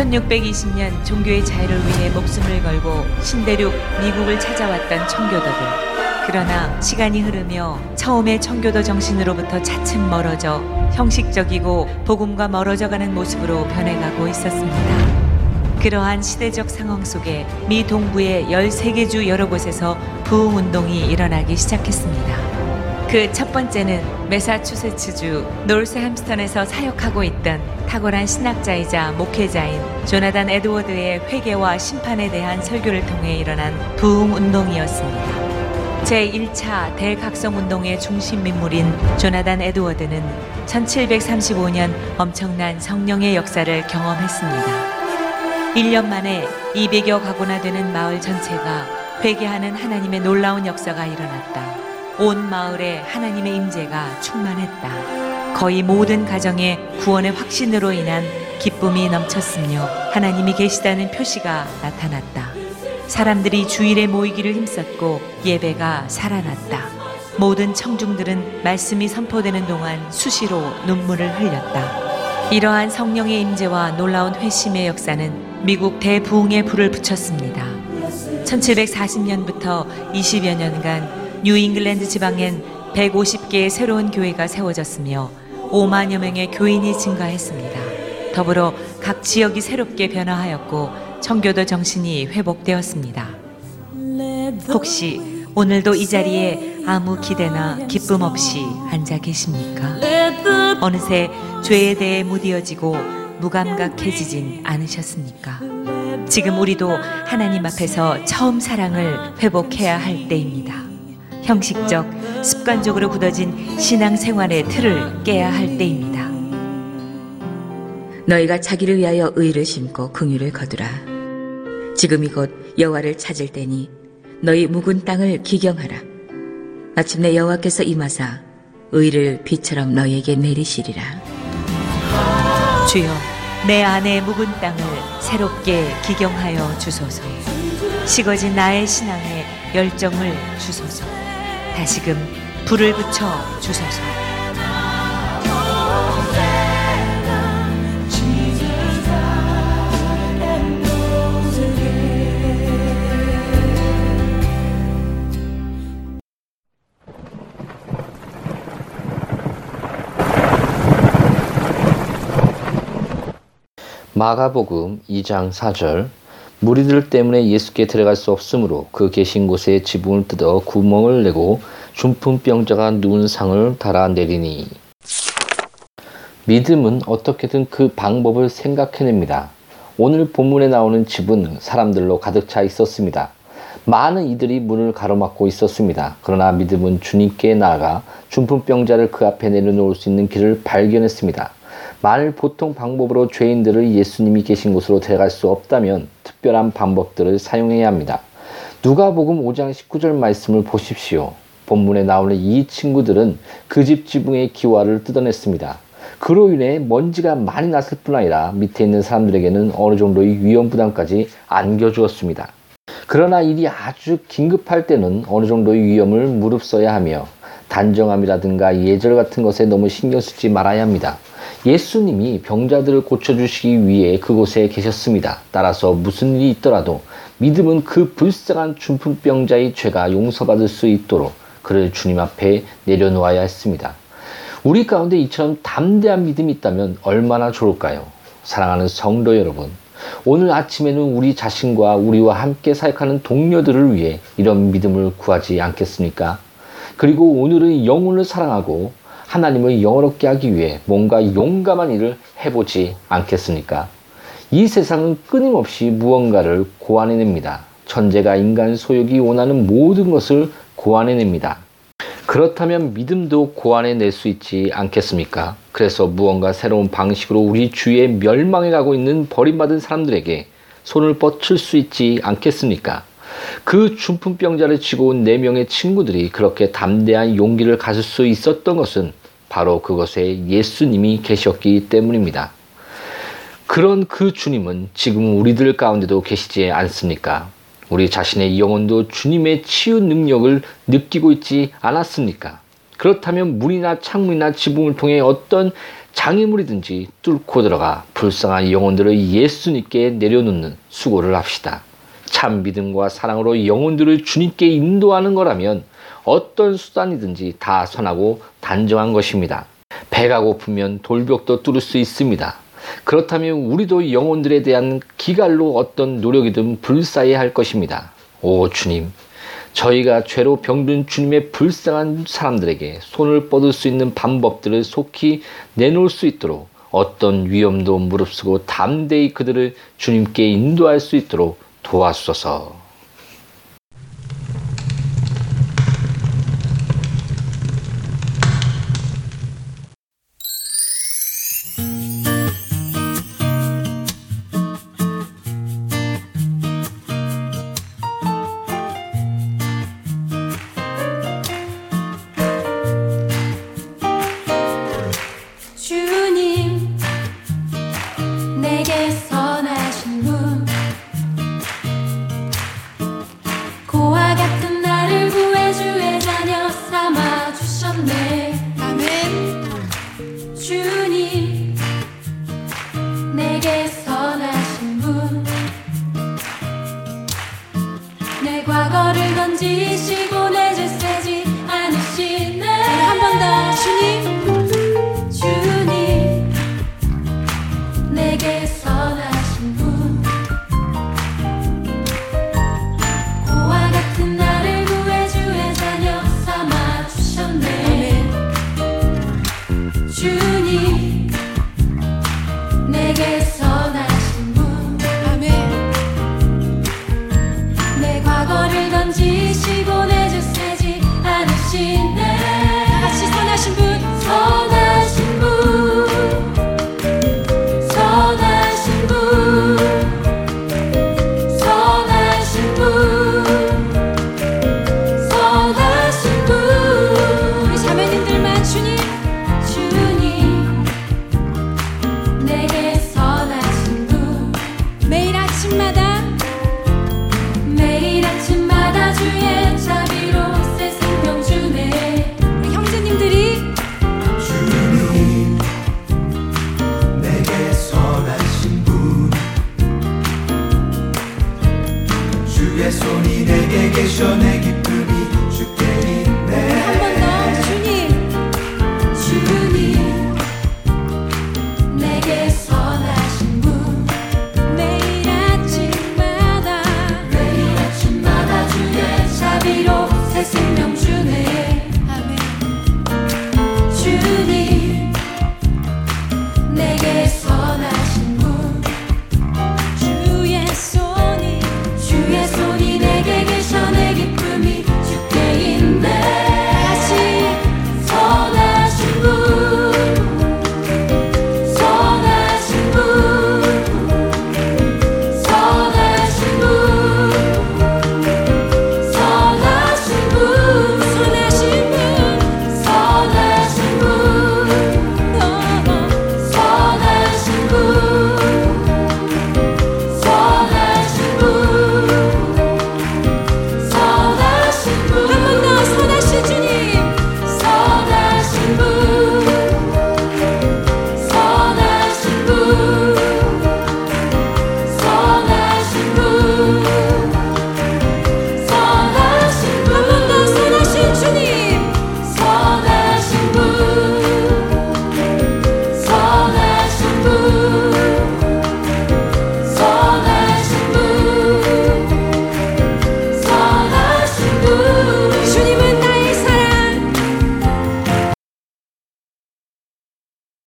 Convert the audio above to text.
1620년 종교의 자유를 위해 목숨을 걸고 신대륙 미국을 찾아왔던 청교도들. 그러나 시간이 흐르며 처음의 청교도 정신으로부터 차츰 멀어져 형식적이고 복음과 멀어져가는 모습으로 변해가고 있었습니다. 그러한 시대적 상황 속에 미 동부의 13개 주 여러 곳에서 부흥 운동이 일어나기 시작했습니다. 그 첫 번째는 메사추세츠주 노스햄스턴에서 사역하고 있던 탁월한 신학자이자 목회자인 조나단 에드워드의 회개와 심판에 대한 설교를 통해 일어난 부흥 운동이었습니다. 제1차 대각성 운동의 중심 인물인 조나단 에드워드는 1735년 엄청난 성령의 역사를 경험했습니다. 1년 만에 200여 가구나 되는 마을 전체가 회개하는 하나님의 놀라운 역사가 일어났다. 온 마을에 하나님의 임재가 충만했다. 거의 모든 가정에 구원의 확신으로 인한 기쁨이 넘쳤으며 하나님이 계시다는 표시가 나타났다. 사람들이 주일에 모이기를 힘썼고 예배가 살아났다. 모든 청중들은 말씀이 선포되는 동안 수시로 눈물을 흘렸다. 이러한 성령의 임재와 놀라운 회심의 역사는 미국 대부흥의 불을 붙였습니다. 1740년부터 20여 년간 뉴잉글랜드 지방엔 150개의 새로운 교회가 세워졌으며 5만여 명의 교인이 증가했습니다. 더불어 각 지역이 새롭게 변화하였고 청교도 정신이 회복되었습니다. 혹시 오늘도 이 자리에 아무 기대나 기쁨 없이 앉아 계십니까? 어느새 죄에 대해 무디어지고 무감각해지진 않으셨습니까? 지금 우리도 하나님 앞에서 처음 사랑을 회복해야 할 때입니다. 형식적, 습관적으로 굳어진 신앙 생활의 틀을 깨야 할 때입니다. 너희가 자기를 위하여 의를 심고 긍휼을 거두라. 지금이 곧 여호와를 찾을 때니 너희 묵은 땅을 기경하라. 마침내 여호와께서 임하사 의를 비처럼 너희에게 내리시리라. 주여, 내 안의 묵은 땅을 새롭게 기경하여 주소서. 식어진 나의 신앙에 열정을 주소서. 다시금 불을 붙여 주소서. 마가복음 2장 4절 무리들 때문에 예수께 들어갈 수 없으므로 그 계신 곳에 지붕을 뜯어 구멍을 내고 중풍병자가 누운 상을 달아내리니 믿음은 어떻게든 그 방법을 생각해냅니다. 오늘 본문에 나오는 집은 사람들로 가득 차 있었습니다. 많은 이들이 문을 가로막고 있었습니다. 그러나 믿음은 주님께 나아가 중풍병자를 그 앞에 내려놓을 수 있는 길을 발견했습니다. 만일 보통 방법으로 죄인들을 예수님이 계신 곳으로 데려갈 수 없다면 특별한 방법들을 사용해야 합니다. 누가복음 5장 19절 말씀을 보십시오. 본문에 나오는 이 친구들은 그 집 지붕의 기와를 뜯어냈습니다. 그로 인해 먼지가 많이 났을 뿐 아니라 밑에 있는 사람들에게는 어느 정도의 위험 부담까지 안겨주었습니다. 그러나 일이 아주 긴급할 때는 어느 정도의 위험을 무릅써야 하며 단정함이라든가 예절 같은 것에 너무 신경 쓰지 말아야 합니다. 예수님이 병자들을 고쳐주시기 위해 그곳에 계셨습니다. 따라서 무슨 일이 있더라도 믿음은 그 불쌍한 중풍병자의 죄가 용서받을 수 있도록 그를 주님 앞에 내려놓아야 했습니다. 우리 가운데 이처럼 담대한 믿음이 있다면 얼마나 좋을까요? 사랑하는 성도 여러분, 오늘 아침에는 우리 자신과 우리와 함께 사역하는 동료들을 위해 이런 믿음을 구하지 않겠습니까? 그리고 오늘은 영혼을 사랑하고 하나님을 영어롭게 하기 위해 뭔가 용감한 일을 해보지 않겠습니까? 이 세상은 끊임없이 무언가를 고안해냅니다. 천재가 인간 소욕이 원하는 모든 것을 고안해냅니다. 그렇다면 믿음도 고안해낼 수 있지 않겠습니까? 그래서 무언가 새로운 방식으로 우리 주위에 멸망해 가고 있는 버림받은 사람들에게 손을 뻗칠 수 있지 않겠습니까? 그 중풍병자를 쥐고 온네 명의 친구들이 그렇게 담대한 용기를 가질 수 있었던 것은 바로 그것에 예수님이 계셨기 때문입니다. 그런 그 주님은 지금 우리들 가운데도 계시지 않습니까? 우리 자신의 영혼도 주님의 치유 능력을 느끼고 있지 않았습니까? 그렇다면 문이나 창문이나 지붕을 통해 어떤 장애물이든지 뚫고 들어가 불쌍한 영혼들을 예수님께 내려놓는 수고를 합시다. 참 믿음과 사랑으로 영혼들을 주님께 인도하는 거라면 어떤 수단이든지 다 선하고 단정한 것입니다. 배가 고프면 돌벽도 뚫을 수 있습니다. 그렇다면 우리도 영혼들에 대한 기갈로 어떤 노력이든 불사해야 할 것입니다. 오 주님, 저희가 죄로 병든 주님의 불쌍한 사람들에게 손을 뻗을 수 있는 방법들을 속히 내놓을 수 있도록 어떤 위험도 무릅쓰고 담대히 그들을 주님께 인도할 수 있도록 도와주소서. 내 과거를 던지시고 내 죄세지. your équipée.